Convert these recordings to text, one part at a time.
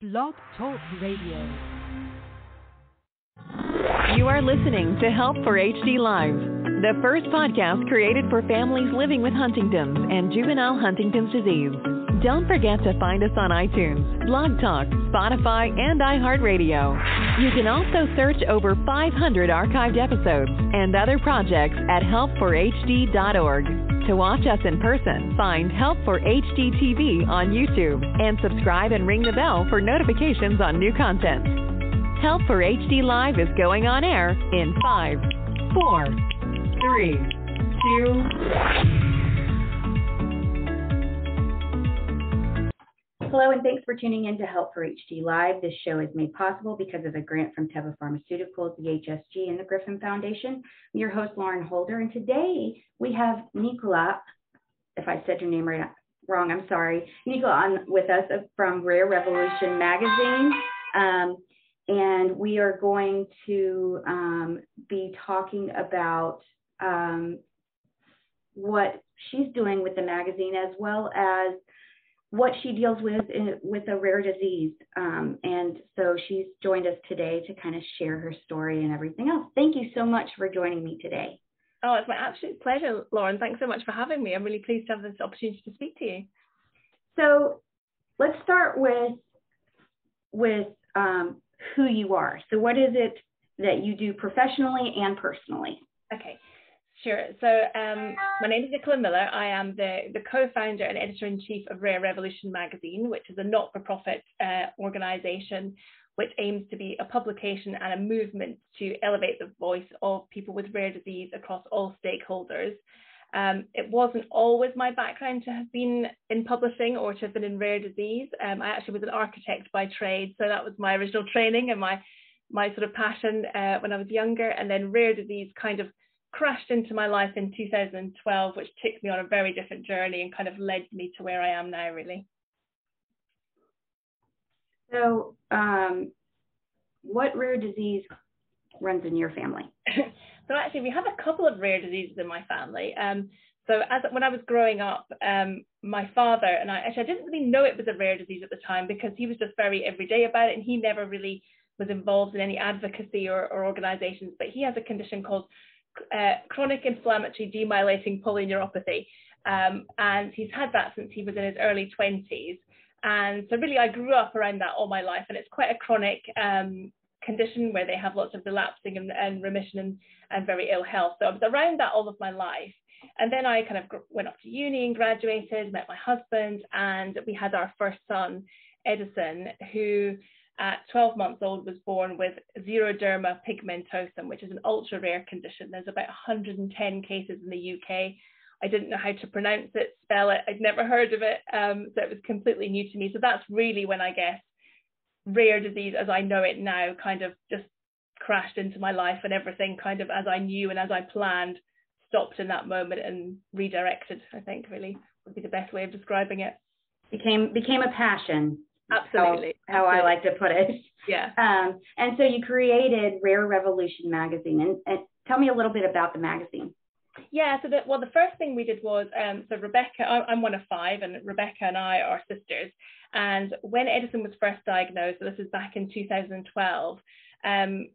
Blog Talk Radio. You are listening to Help for HD Live, the first podcast created for families living with Huntington's and juvenile Huntington's disease. Don't forget to find us on iTunes, Blog Talk, Spotify, and iHeartRadio. You can also search over 500 archived episodes and other projects at helpforhd.org. To watch us in person, find Help for HD TV on YouTube and subscribe and ring the bell for notifications on new content. Help for HD Live is going on air in five, four, three, two. Hello, and thanks for tuning in to Help for HD Live. This show is made possible because of a grant from Teva Pharmaceuticals, the HSG, and the Griffin Foundation. I'm your host, Lauren Holder, and today we have Nicola. If I said your name right, wrong, I'm sorry. Nicola on with us from Rare Revolution Magazine. Um, and we are going to um, be talking about um, what she's doing with the magazine as well as what she deals with in, with a rare disease. Um, and so she's joined us today to kind of share her story and everything else. Thank you so much for joining me today. Oh, it's my absolute pleasure, Lauren. Thanks so much for having me. I'm really pleased to have this opportunity to speak to you. So let's start with with um, who you are. So what is it that you do professionally and personally? Okay. Sure. So um, my name is Nicola Miller. I am the, the co-founder and editor-in-chief of Rare Revolution magazine, which is a not-for-profit uh, organization which aims to be a publication and a movement to elevate the voice of people with rare disease across all stakeholders. Um, it wasn't always my background to have been in publishing or to have been in rare disease. Um, I actually was an architect by trade, so that was my original training and my my sort of passion uh, when I was younger. And then rare disease kind of crashed into my life in 2012, which took me on a very different journey and kind of led me to where I am now, really. So, um, what rare disease runs in your family? so, actually, we have a couple of rare diseases in my family. Um, so, as when I was growing up, um, my father and I actually I didn't really know it was a rare disease at the time because he was just very everyday about it, and he never really was involved in any advocacy or, or organizations. But he has a condition called uh, chronic inflammatory demyelinating polyneuropathy. Um, and he's had that since he was in his early 20s. And so, really, I grew up around that all my life, and it's quite a chronic um, condition where they have lots of relapsing and, and remission and, and, very ill health. So, I was around that all of my life. And then I kind of went off to uni and graduated, met my husband, and we had our first son, Edison, who at 12 months old was born with xeroderma pigmentosum, which is an ultra rare condition. There's about 110 cases in the UK. I didn't know how to pronounce it, spell it. I'd never heard of it. Um, so it was completely new to me. So that's really when I guess rare disease as I know it now kind of just crashed into my life and everything kind of as I knew and as I planned stopped in that moment and redirected, I think really would be the best way of describing it. Became became a passion. Absolutely. How, how Absolutely. I like to put it. Yeah. Um, and so you created Rare Revolution magazine, and, and, tell me a little bit about the magazine. Yeah. So the, well, the first thing we did was um, so Rebecca. I'm one of five, and Rebecca and I are sisters. And when Edison was first diagnosed, so this is back in 2012. Um,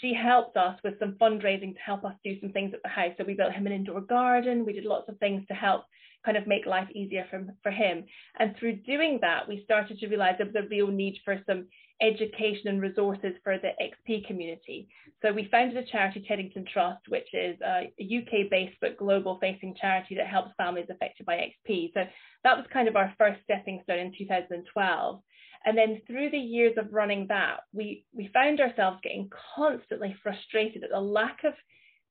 she helped us with some fundraising to help us do some things at the house. So we built him an indoor garden. We did lots of things to help kind of make life easier for, for him. And through doing that, we started to realize there was a real need for some education and resources for the XP community. So we founded a charity, Teddington Trust, which is a UK based but global facing charity that helps families affected by XP. So that was kind of our first stepping stone in 2012. And then through the years of running that, we, we found ourselves getting constantly frustrated at the lack of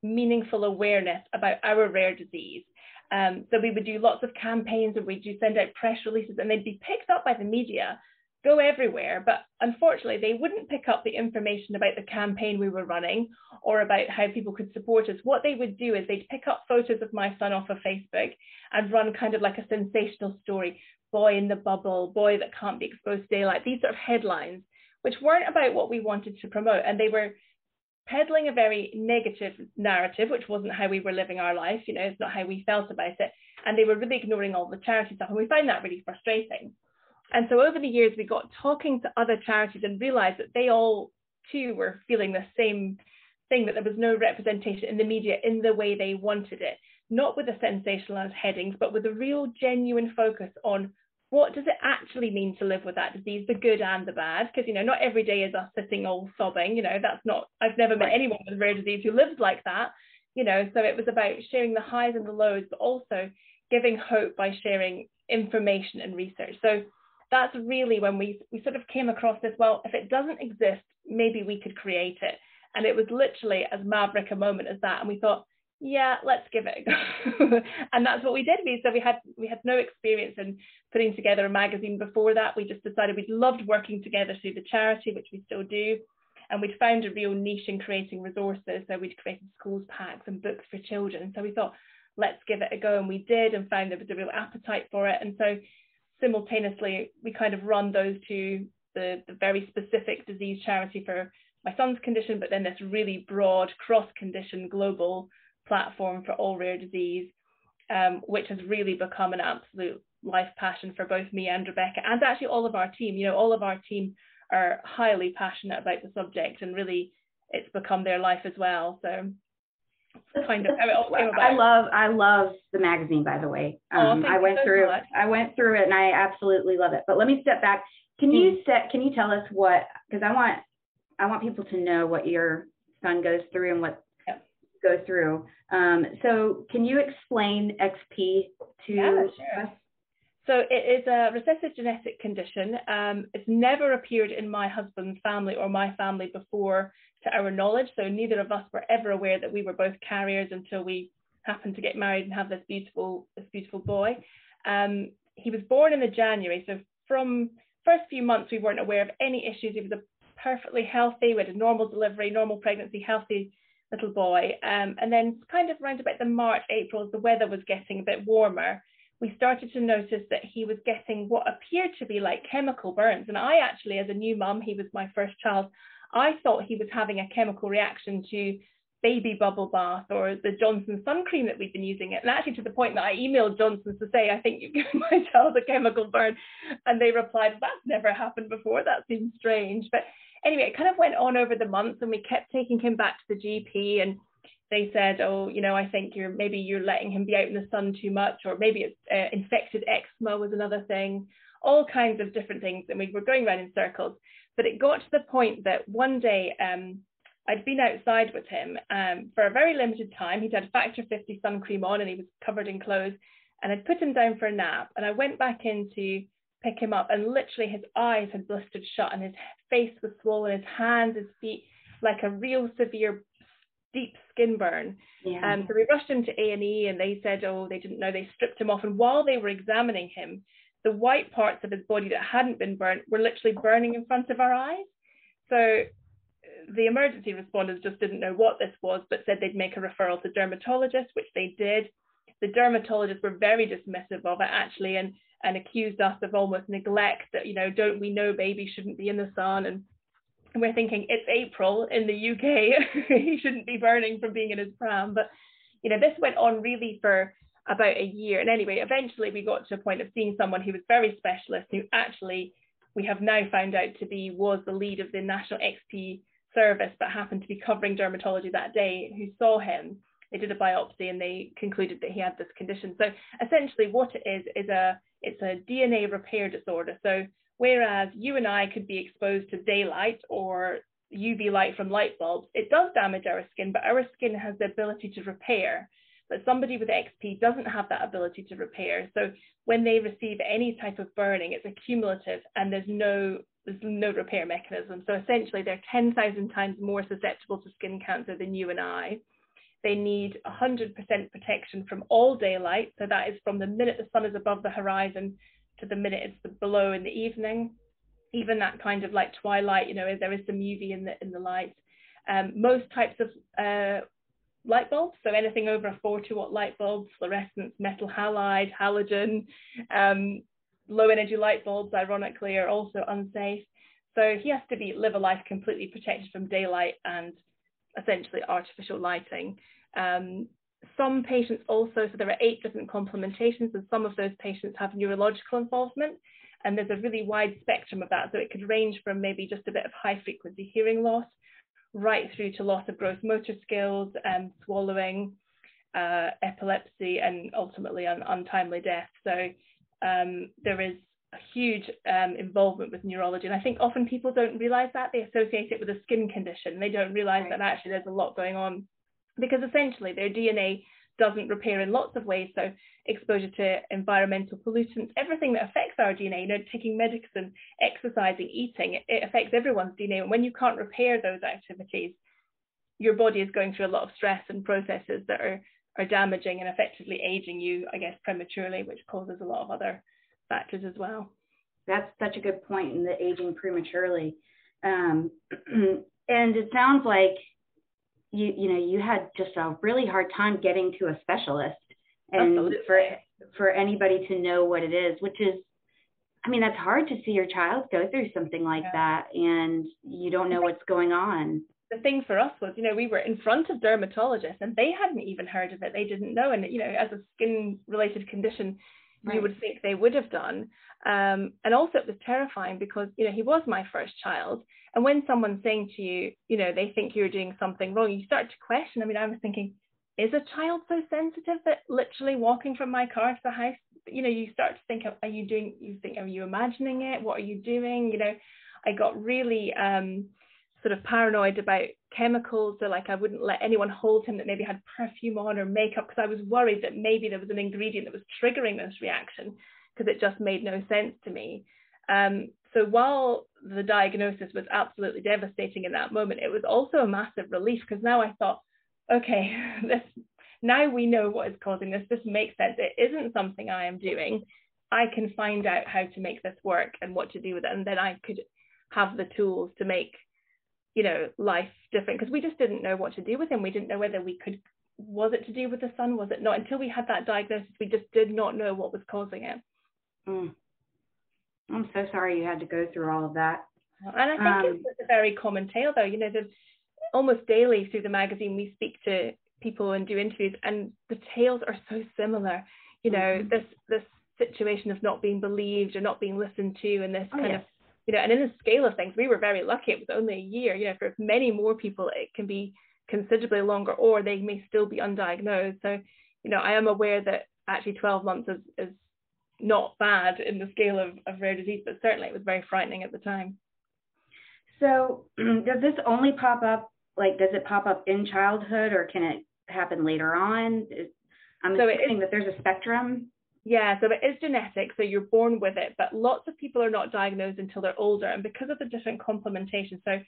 meaningful awareness about our rare disease. Um, so we would do lots of campaigns and we'd do send out press releases and they'd be picked up by the media, go everywhere. But unfortunately, they wouldn't pick up the information about the campaign we were running or about how people could support us. What they would do is they'd pick up photos of my son off of Facebook and run kind of like a sensational story boy in the bubble, boy that can't be exposed to daylight, these sort of headlines, which weren't about what we wanted to promote. And they were peddling a very negative narrative, which wasn't how we were living our life, you know, it's not how we felt about it. And they were really ignoring all the charity stuff. And we found that really frustrating. And so over the years, we got talking to other charities and realized that they all too were feeling the same thing that there was no representation in the media in the way they wanted it, not with the sensationalized headings, but with a real genuine focus on what does it actually mean to live with that disease, the good and the bad? Because, you know, not every day is us sitting all sobbing, you know, that's not, I've never met anyone with rare disease who lives like that, you know, so it was about sharing the highs and the lows, but also giving hope by sharing information and research. So that's really when we, we sort of came across this, well, if it doesn't exist, maybe we could create it. And it was literally as maverick a moment as that. And we thought, yeah, let's give it a go. and that's what we did. We so we had we had no experience in putting together a magazine before that. We just decided we'd loved working together through the charity, which we still do. And we'd found a real niche in creating resources. So we'd created schools packs and books for children. So we thought, let's give it a go. And we did and found there was a real appetite for it. And so simultaneously we kind of run those two, the, the very specific disease charity for my son's condition, but then this really broad cross condition global platform for all rare disease, um, which has really become an absolute life passion for both me and Rebecca, and actually all of our team. You know, all of our team are highly passionate about the subject, and really, it's become their life as well. So kind of how it all came about. I love I love the magazine by the way. Oh, Um, thank I went so through much. I went through it and I absolutely love it. But let me step back. Can you Mm. set can you tell us what because I want I want people to know what your son goes through and what Yep. goes through. Um, so can you explain XP to Yeah, sure. us? So it is a recessive genetic condition. Um, it's never appeared in my husband's family or my family before, to our knowledge. So neither of us were ever aware that we were both carriers until we happened to get married and have this beautiful, this beautiful boy. Um, he was born in the January, so from first few months we weren't aware of any issues. He was a perfectly healthy, we had a normal delivery, normal pregnancy, healthy little boy. Um, and then kind of around about the March, April, the weather was getting a bit warmer, we started to notice that he was getting what appeared to be like chemical burns. And I actually, as a new mum, he was my first child, I thought he was having a chemical reaction to baby bubble bath or the Johnson sun cream that we've been using it. And actually to the point that I emailed Johnson's to say, I think you've given my child a chemical burn. And they replied, that's never happened before. That seems strange. But anyway, it kind of went on over the months and we kept taking him back to the GP and they said, oh, you know, I think you're maybe you're letting him be out in the sun too much, or maybe it's uh, infected eczema was another thing, all kinds of different things. And we were going around in circles. But it got to the point that one day um, I'd been outside with him um, for a very limited time. He'd had factor 50 sun cream on and he was covered in clothes. And I'd put him down for a nap. And I went back in to pick him up, and literally his eyes had blistered shut and his face was swollen, his hands, his feet, like a real severe deep skin burn. Yeah. Um, so we rushed him to A&E and they said, oh, they didn't know. They stripped him off. And while they were examining him, the white parts of his body that hadn't been burnt were literally burning in front of our eyes. So the emergency responders just didn't know what this was, but said they'd make a referral to dermatologists, which they did. The dermatologists were very dismissive of it actually and, and accused us of almost neglect that, you know, don't we know babies shouldn't be in the sun and we're thinking it's April in the UK. he shouldn't be burning from being in his pram. But you know, this went on really for about a year. And anyway, eventually we got to a point of seeing someone who was very specialist, who actually we have now found out to be was the lead of the National XP service, but happened to be covering dermatology that day, who saw him. They did a biopsy and they concluded that he had this condition. So essentially, what it is is a it's a DNA repair disorder. So Whereas you and I could be exposed to daylight or UV light from light bulbs, it does damage our skin, but our skin has the ability to repair. But somebody with XP doesn't have that ability to repair. So when they receive any type of burning, it's accumulative and there's no there's no repair mechanism. So essentially they're 10,000 times more susceptible to skin cancer than you and I. They need 100% protection from all daylight. So that is from the minute the sun is above the horizon to the minute it's below in the evening. Even that kind of like twilight, you know, there is some UV in the in the light. Um, most types of uh, light bulbs, so anything over a 40 watt light bulb, fluorescence, metal halide, halogen, um, low energy light bulbs, ironically, are also unsafe. So he has to be live a life completely protected from daylight and essentially artificial lighting. Um, some patients also, so there are eight different complementations, and some of those patients have neurological involvement. And there's a really wide spectrum of that. So it could range from maybe just a bit of high frequency hearing loss right through to loss of gross motor skills, um, swallowing, uh, epilepsy, and ultimately un- untimely death. So um, there is a huge um, involvement with neurology. And I think often people don't realize that. They associate it with a skin condition. They don't realize right. that actually there's a lot going on because essentially their DNA doesn't repair in lots of ways. So exposure to environmental pollutants, everything that affects our DNA, you know, taking medicine, exercising, eating, it, affects everyone's DNA. And when you can't repair those activities, your body is going through a lot of stress and processes that are are damaging and effectively aging you, I guess, prematurely, which causes a lot of other factors as well. That's such a good point in the aging prematurely. Um, and it sounds like you you know you had just a really hard time getting to a specialist and Absolutely. for for anybody to know what it is which is i mean that's hard to see your child go through something like yeah. that and you don't know what's going on the thing for us was, you know, we were in front of dermatologists and they hadn't even heard of it. They didn't know. And, you know, as a skin related condition, right. you would think they would have done. Um, and also it was terrifying because, you know, he was my first child. And when someone's saying to you, you know, they think you're doing something wrong, you start to question. I mean, I was thinking, is a child so sensitive that literally walking from my car to the house, you know, you start to think, are you doing, you think, are you imagining it? What are you doing? You know, I got really, um, sort of paranoid about chemicals. So like I wouldn't let anyone hold him that maybe had perfume on or makeup because I was worried that maybe there was an ingredient that was triggering this reaction because it just made no sense to me. Um, so while the diagnosis was absolutely devastating in that moment, it was also a massive relief because now I thought, okay, this now we know what is causing this. This makes sense. It isn't something I am doing. I can find out how to make this work and what to do with it, and then I could have the tools to make you know, life different because we just didn't know what to do with him. We didn't know whether we could, was it to do with the sun? Was it not? Until we had that diagnosis, we just did not know what was causing it. Mm. I'm so sorry you had to go through all of that. And I think um, it's a very common tale, though. You know, there's almost daily through the magazine we speak to people and do interviews, and the tales are so similar. You know, mm-hmm. this this situation of not being believed or not being listened to, and this oh, kind yes. of you know, and in the scale of things, we were very lucky. It was only a year. You know, for many more people, it can be considerably longer, or they may still be undiagnosed. So, you know, I am aware that actually 12 months is, is not bad in the scale of, of rare disease, but certainly it was very frightening at the time. So, does this only pop up? Like, does it pop up in childhood, or can it happen later on? I'm so assuming that there's a spectrum. Yeah, so it is genetic, so you're born with it, but lots of people are not diagnosed until they're older. And because of the different complementation, so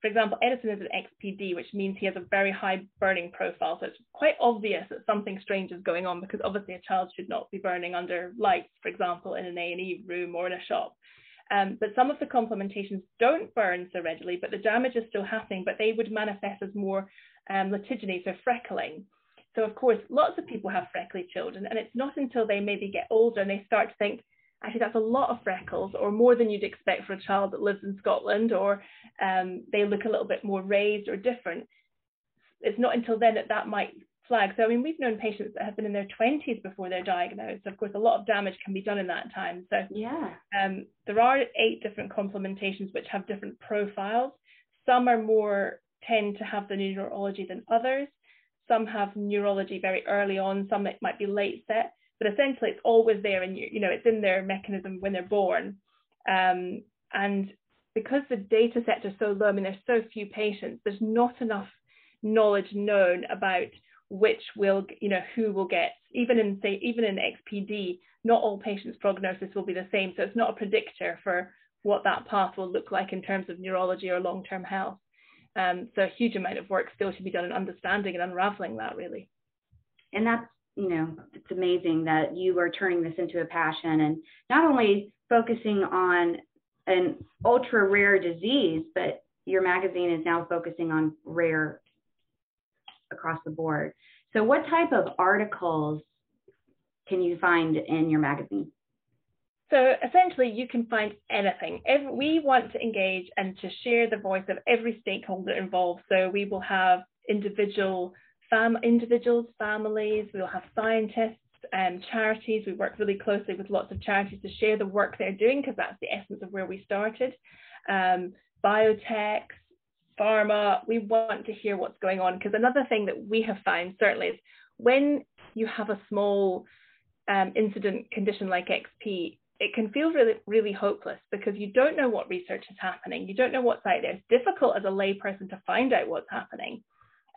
for example, Edison is an XPD, which means he has a very high burning profile. So it's quite obvious that something strange is going on because obviously a child should not be burning under lights, for example, in an A&E room or in a shop. Um, but some of the complementations don't burn so readily, but the damage is still happening, but they would manifest as more um, lentigines, so freckling. So, of course, lots of people have freckly children, and it's not until they maybe get older and they start to think, actually, that's a lot of freckles, or more than you'd expect for a child that lives in Scotland, or um, they look a little bit more raised or different. It's not until then that that might flag. So, I mean, we've known patients that have been in their 20s before they're diagnosed. Of course, a lot of damage can be done in that time. So, yeah, um, there are eight different complementations which have different profiles. Some are more tend to have the neurology than others. Some have neurology very early on, some it might be late set, but essentially it's always there and you, you know, it's in their mechanism when they're born. Um, and because the data sets are so low, I mean, there's so few patients, there's not enough knowledge known about which will, you know, who will get, even in say, even in XPD, not all patients' prognosis will be the same. So it's not a predictor for what that path will look like in terms of neurology or long-term health. Um, so a huge amount of work still to be done in understanding and unraveling that really. And that's, you know, it's amazing that you are turning this into a passion and not only focusing on an ultra rare disease, but your magazine is now focusing on rare across the board. So what type of articles can you find in your magazine? So essentially, you can find anything. Every, we want to engage and to share the voice of every stakeholder involved. So we will have individual fam- individuals, families. We'll have scientists, um, charities. We work really closely with lots of charities to share the work they're doing because that's the essence of where we started. Um, biotech, pharma, we want to hear what's going on because another thing that we have found certainly is when you have a small um, incident condition like XP, it can feel really, really hopeless because you don't know what research is happening. You don't know what's out there. It's difficult as a layperson to find out what's happening.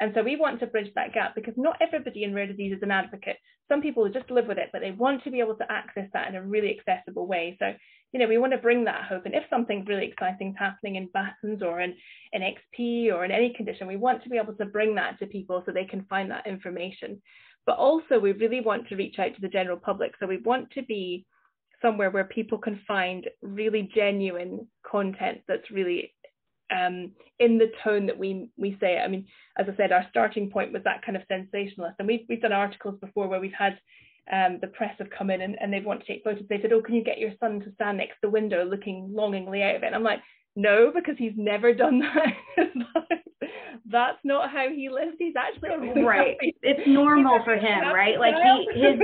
And so we want to bridge that gap because not everybody in rare disease is an advocate. Some people just live with it, but they want to be able to access that in a really accessible way. So, you know, we want to bring that hope. And if something really exciting is happening in Batten's or in, in XP or in any condition, we want to be able to bring that to people so they can find that information. But also, we really want to reach out to the general public. So we want to be somewhere where people can find really genuine content that's really um, in the tone that we we say it. I mean, as I said, our starting point was that kind of sensationalist, and we've we've done articles before where we've had um, the press have come in and, and they want to take photos. They said, "Oh, can you get your son to stand next to the window, looking longingly out of it?" And I'm like, "No, because he's never done that." That's not how he lives. He's actually right. It's normal for him, right? Like he his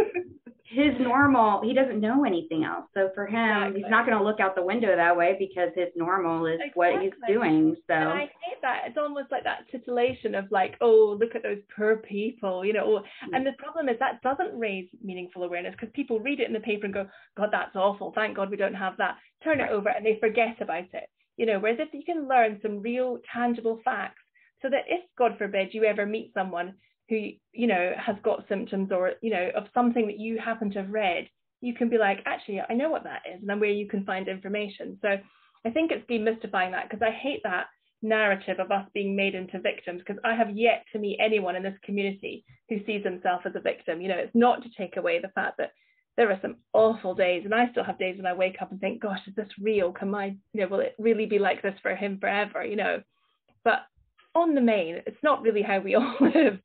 his normal he doesn't know anything else so for him exactly. he's not going to look out the window that way because his normal is exactly. what he's doing so and i hate that it's almost like that titillation of like oh look at those poor people you know mm. and the problem is that doesn't raise meaningful awareness because people read it in the paper and go god that's awful thank god we don't have that turn it over and they forget about it you know whereas if you can learn some real tangible facts so that if god forbid you ever meet someone who you know has got symptoms or you know of something that you happen to have read you can be like actually i know what that is and then where you can find information. So i think it's demystifying that because i hate that narrative of us being made into victims because i have yet to meet anyone in this community who sees himself as a victim. You know it's not to take away the fact that there are some awful days and i still have days when i wake up and think gosh is this real? Can my you know will it really be like this for him forever? You know? But on the main, it's not really how we all live.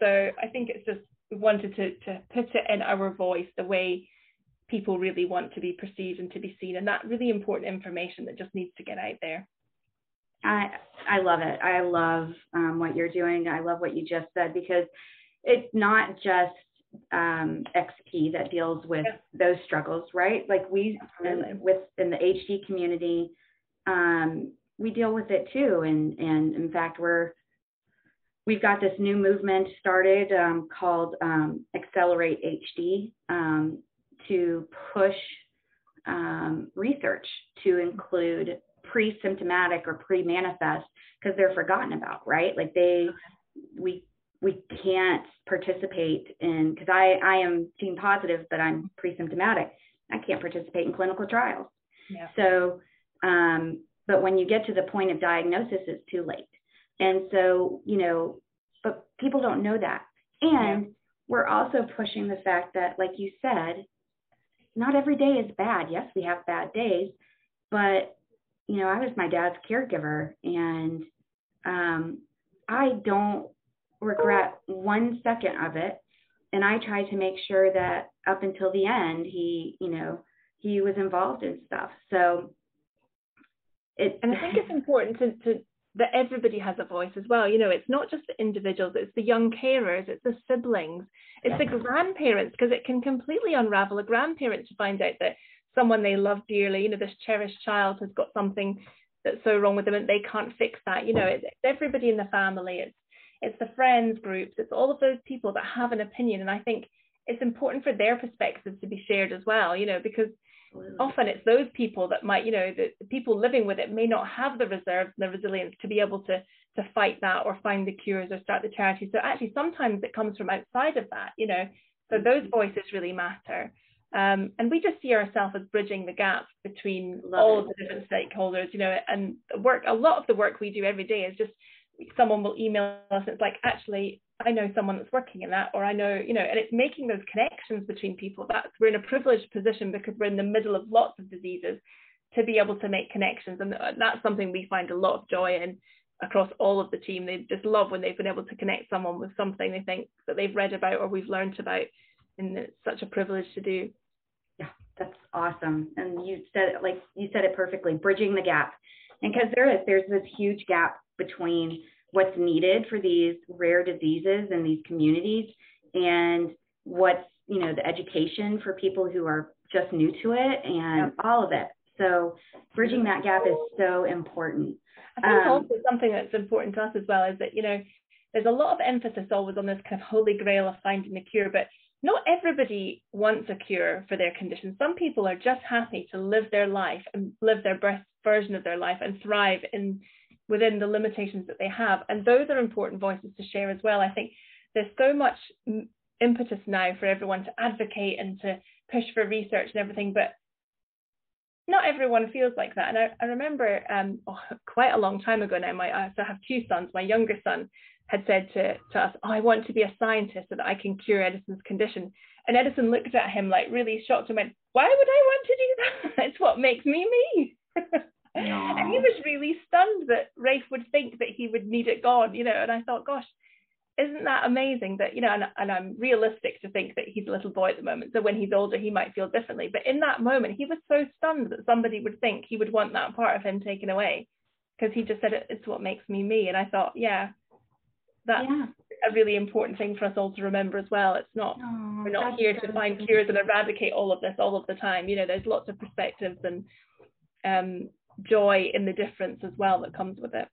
So I think it's just we wanted to, to put it in our voice the way people really want to be perceived and to be seen, and that really important information that just needs to get out there. I I love it. I love um, what you're doing. I love what you just said because it's not just um, XP that deals with yeah. those struggles, right? Like we in, with in the HD community, um, we deal with it too. And and in fact, we're we've got this new movement started um, called um, Accelerate HD um, to push um, research to include pre-symptomatic or pre-manifest because they're forgotten about, right? Like they we we can't participate in because I I am gene positive, but I'm pre-symptomatic. I can't participate in clinical trials. Yeah. So um, but when you get to the point of diagnosis, it's too late. And so, you know, but people don't know that. And yeah. we're also pushing the fact that, like you said, not every day is bad. Yes, we have bad days, but you know, I was my dad's caregiver and um, I don't regret one second of it. And I try to make sure that up until the end, he, you know, he was involved in stuff. So it, and I think it's important to, to that everybody has a voice as well. You know, it's not just the individuals, it's the young carers, it's the siblings, it's the grandparents, because it can completely unravel a grandparent to find out that someone they love dearly, you know, this cherished child has got something that's so wrong with them and they can't fix that. You know, it's, it's everybody in the family, it's it's the friends groups, it's all of those people that have an opinion. And I think it's important for their perspectives to be shared as well, you know, because often it's those people that might, you know, the, the, people living with it may not have the reserves and the resilience to be able to to fight that or find the cures or start the charity. So actually, sometimes it comes from outside of that, you know. So those mm-hmm. voices really matter. Um, and we just see ourselves as bridging the gap between Love all it. the different stakeholders, you know, and work. A lot of the work we do every day is just someone will email us. And it's like actually I know someone that's working in that, or I know, you know, and it's making those connections between people. That's we're in a privileged position because we're in the middle of lots of diseases to be able to make connections, and uh, that's something we find a lot of joy in across all of the team. They just love when they've been able to connect someone with something they think that they've read about or we've learned about, and it's such a privilege to do. Yeah, that's awesome. And you said it like you said it perfectly, bridging the gap. And because there is, there's this huge gap between what's needed for these rare diseases in these communities and what's you know, the education for people who are just new to it and all of it. So bridging that gap is so important. I think um, also something that's important to us as well is that, you know, there's a lot of emphasis always on this kind of holy grail of finding the cure, but not everybody wants a cure for their condition. Some people are just happy to live their life and live their best version of their life and thrive in within the limitations that they have. And those are important voices to share as well. I think there's so much impetus now for everyone to advocate and to push for research and everything, but not everyone feels like that. And I, I remember um, oh, quite a long time ago now, my, I have two sons. My younger son had said to, to us, oh, I want to be a scientist so that I can cure Edison's condition. And Edison looked at him like really shocked and went, why would I want to do that? it's what makes me me. and he was really stunned that Rafe would think that he would need it gone, you know. And I thought, gosh, isn't that amazing that, you know, and, and I'm realistic to think that he's a little boy at the moment. So when he's older, he might feel differently. But in that moment, he was so stunned that somebody would think he would want that part of him taken away because he just said, it's what makes me me. And I thought, yeah, that's yeah. a really important thing for us all to remember as well. It's not oh, we're not here to find cures and eradicate all of this all of the time. You know, there's lots of perspectives and um, joy in the difference as well that comes with it.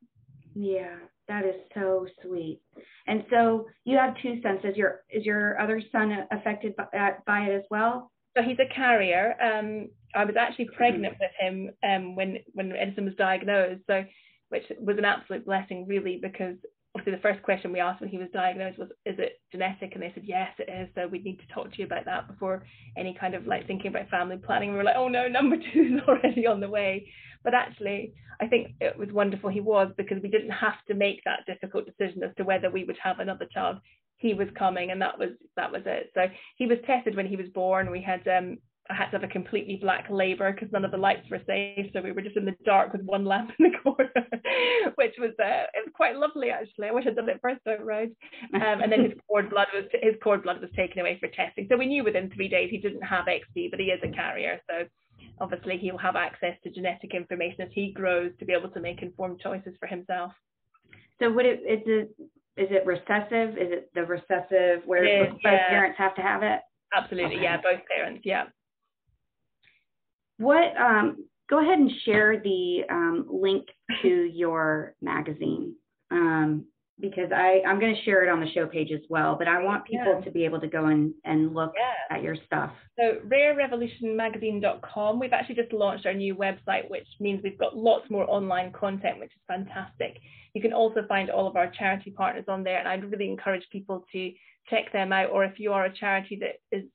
Yeah, that is so sweet. And so you have two sons. Is your is your other son affected by, by it as well? So he's a carrier. Um, I was actually pregnant with him um, when when Edison was diagnosed. So which was an absolute blessing, really, because obviously the first question we asked when he was diagnosed was, is it genetic? And they said, yes, it is. So we need to talk to you about that before any kind of like thinking about family planning. We were like, oh no, number two is already on the way. But actually, I think it was wonderful he was because we didn't have to make that difficult decision as to whether we would have another child. He was coming, and that was that was it. So he was tested when he was born. We had um, I had to have a completely black labour because none of the lights were safe, so we were just in the dark with one lamp in the corner, which was uh, it was quite lovely actually. I wish I'd done it first time round. Um, and then his cord blood was his cord blood was taken away for testing, so we knew within three days he didn't have XP, but he is a carrier, so obviously he'll have access to genetic information as he grows to be able to make informed choices for himself. So would it is it is it recessive? Is it the recessive where both yeah. parents have to have it? Absolutely, okay. yeah, both parents, yeah. What? Um, go ahead and share the um, link to your magazine um, because I, I'm going to share it on the show page as well. But I want people yeah. to be able to go and, and look yeah. at your stuff. So rarerevolutionmagazine.com. We've actually just launched our new website, which means we've got lots more online content, which is fantastic. You can also find all of our charity partners on there, and I'd really encourage people to check them out. Or if you are a charity that is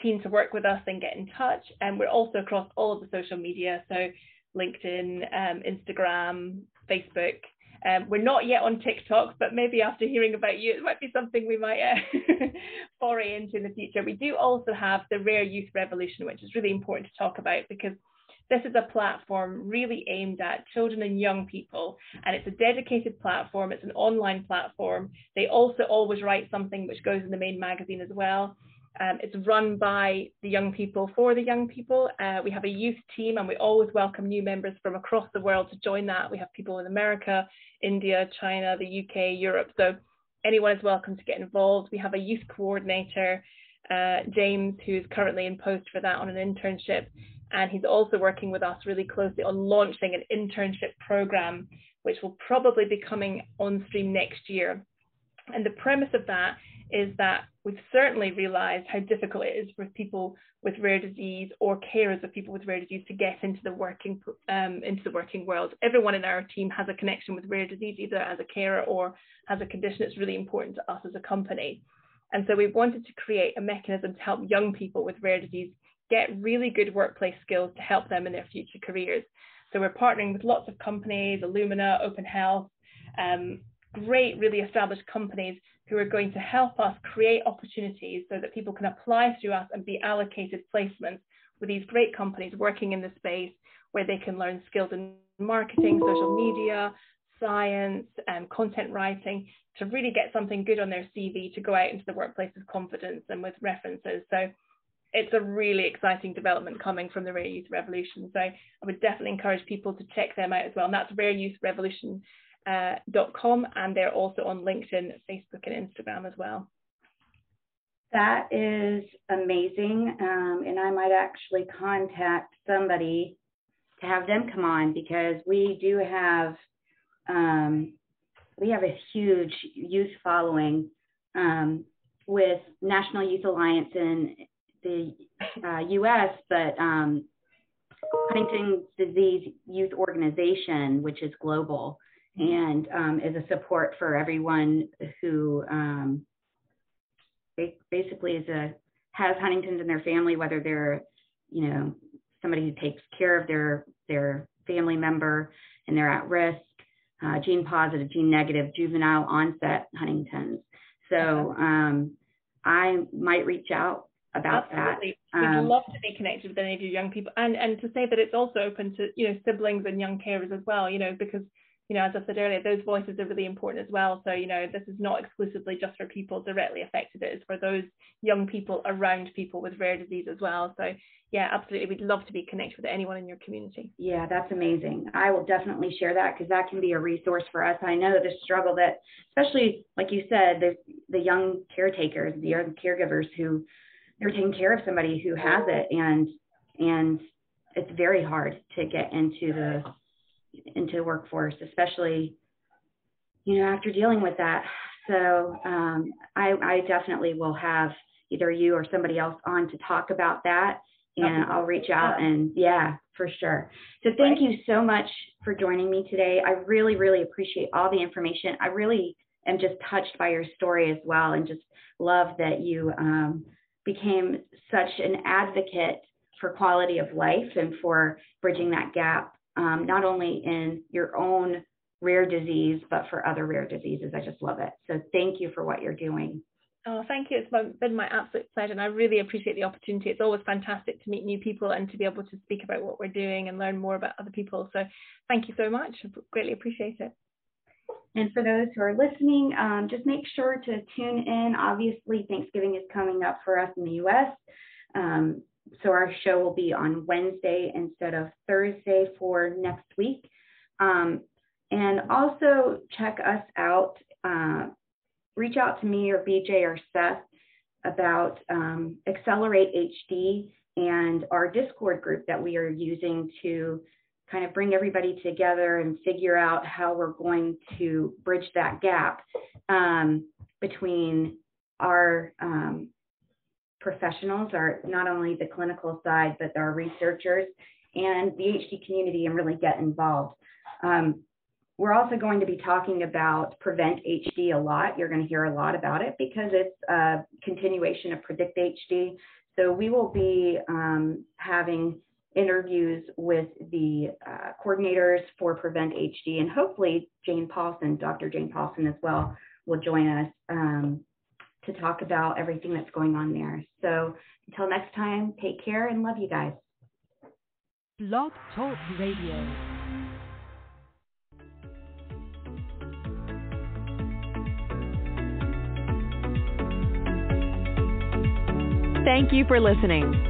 keen to work with us, then get in touch. And we're also across all of the social media, so LinkedIn, um, Instagram, Facebook. Um, we're not yet on TikTok, but maybe after hearing about you, it might be something we might uh, foray into in the future. We do also have the Rare Youth Revolution, which is really important to talk about because this is a platform really aimed at children and young people, and it's a dedicated platform. It's an online platform. They also always write something which goes in the main magazine as well. Um, it's run by the young people for the young people. Uh, we have a youth team and we always welcome new members from across the world to join that. We have people in America, India, China, the UK, Europe. So anyone is welcome to get involved. We have a youth coordinator, uh, James, who's currently in post for that on an internship. And he's also working with us really closely on launching an internship program, which will probably be coming on stream next year. And the premise of that is that we've certainly realized how difficult it is for people with rare disease or carers of people with rare disease to get into the working um, into the working world. Everyone in our team has a connection with rare disease, either as a carer or has a condition that's really important to us as a company. And so we wanted to create a mechanism to help young people with rare disease get really good workplace skills to help them in their future careers. So we're partnering with lots of companies, Illumina, Open Health, um, great, really established companies who are going to help us create opportunities so that people can apply through us and be allocated placements with these great companies working in the space where they can learn skills in marketing, social media, science, and content writing to really get something good on their CV to go out into the workplace with confidence and with references. So it's a really exciting development coming from the Rare Youth Revolution. So I would definitely encourage people to check them out as well. And that's Rare Youth Revolution uh, .com, and they're also on LinkedIn, Facebook, and Instagram as well. That is amazing. Um, and I might actually contact somebody to have them come on because we do have um, we have a huge youth following um, with National Youth Alliance in the uh, U.S., but um, Huntington's Disease Youth Organization, which is global and um, is a support for everyone who um, basically is a has Huntington's in their family, whether they're you know somebody who takes care of their their family member and they're at risk, uh, gene positive, gene negative, juvenile onset Huntington's. So um, I might reach out about Absolutely. that. We'd Um, love to be connected with any of you young people, and and to say that it's also open to you know siblings and young carers as well. You know because you know as I said earlier, those voices are really important as well. So you know this is not exclusively just for people directly affected; it is for those young people around people with rare disease as well. So yeah, absolutely, we'd love to be connected with anyone in your community. Yeah, that's amazing. I will definitely share that because that can be a resource for us. I know the struggle that, especially like you said, the the young caretakers, the young caregivers who they're taking care of somebody who has it, and and it's very hard to get into the into the workforce, especially you know after dealing with that. So um, I, I definitely will have either you or somebody else on to talk about that and I'll reach out and yeah, for sure. So thank you so much for joining me today. I really, really appreciate all the information. I really am just touched by your story as well and just love that you um, became such an advocate for quality of life and for bridging that gap, um, not only in your own rare disease, but for other rare diseases. I just love it. So thank you for what you're doing. Oh, thank you. It's been my absolute pleasure, and I really appreciate the opportunity. It's always fantastic to meet new people and to be able to speak about what we're doing and learn more about other people. So, thank you so much. I greatly appreciate it. And for those who are listening, um, just make sure to tune in. Obviously, Thanksgiving is coming up for us in the US. Um, so our show will be on Wednesday instead of Thursday for next week. Um, and also check us out. Uh, reach out to me or BJ or Seth about um, Accelerate HD and our Discord group that we are using to kind of bring everybody together and figure out how we're going to bridge that gap um, between our um, professionals, are not only the clinical side, but our researchers and the HD community and really get involved. Um, we're also going to be talking about Prevent HD a lot. You're going to hear a lot about it because it's a continuation of Predict HD. So we will be um, having interviews with the uh, coordinators for Prevent HD and hopefully Jane Paulsen, Dr. Jane Paulsen as well, will join us um, to talk about everything that's going on there. So until next time, take care and love you guys. Blog Talk Radio. Thank you for listening.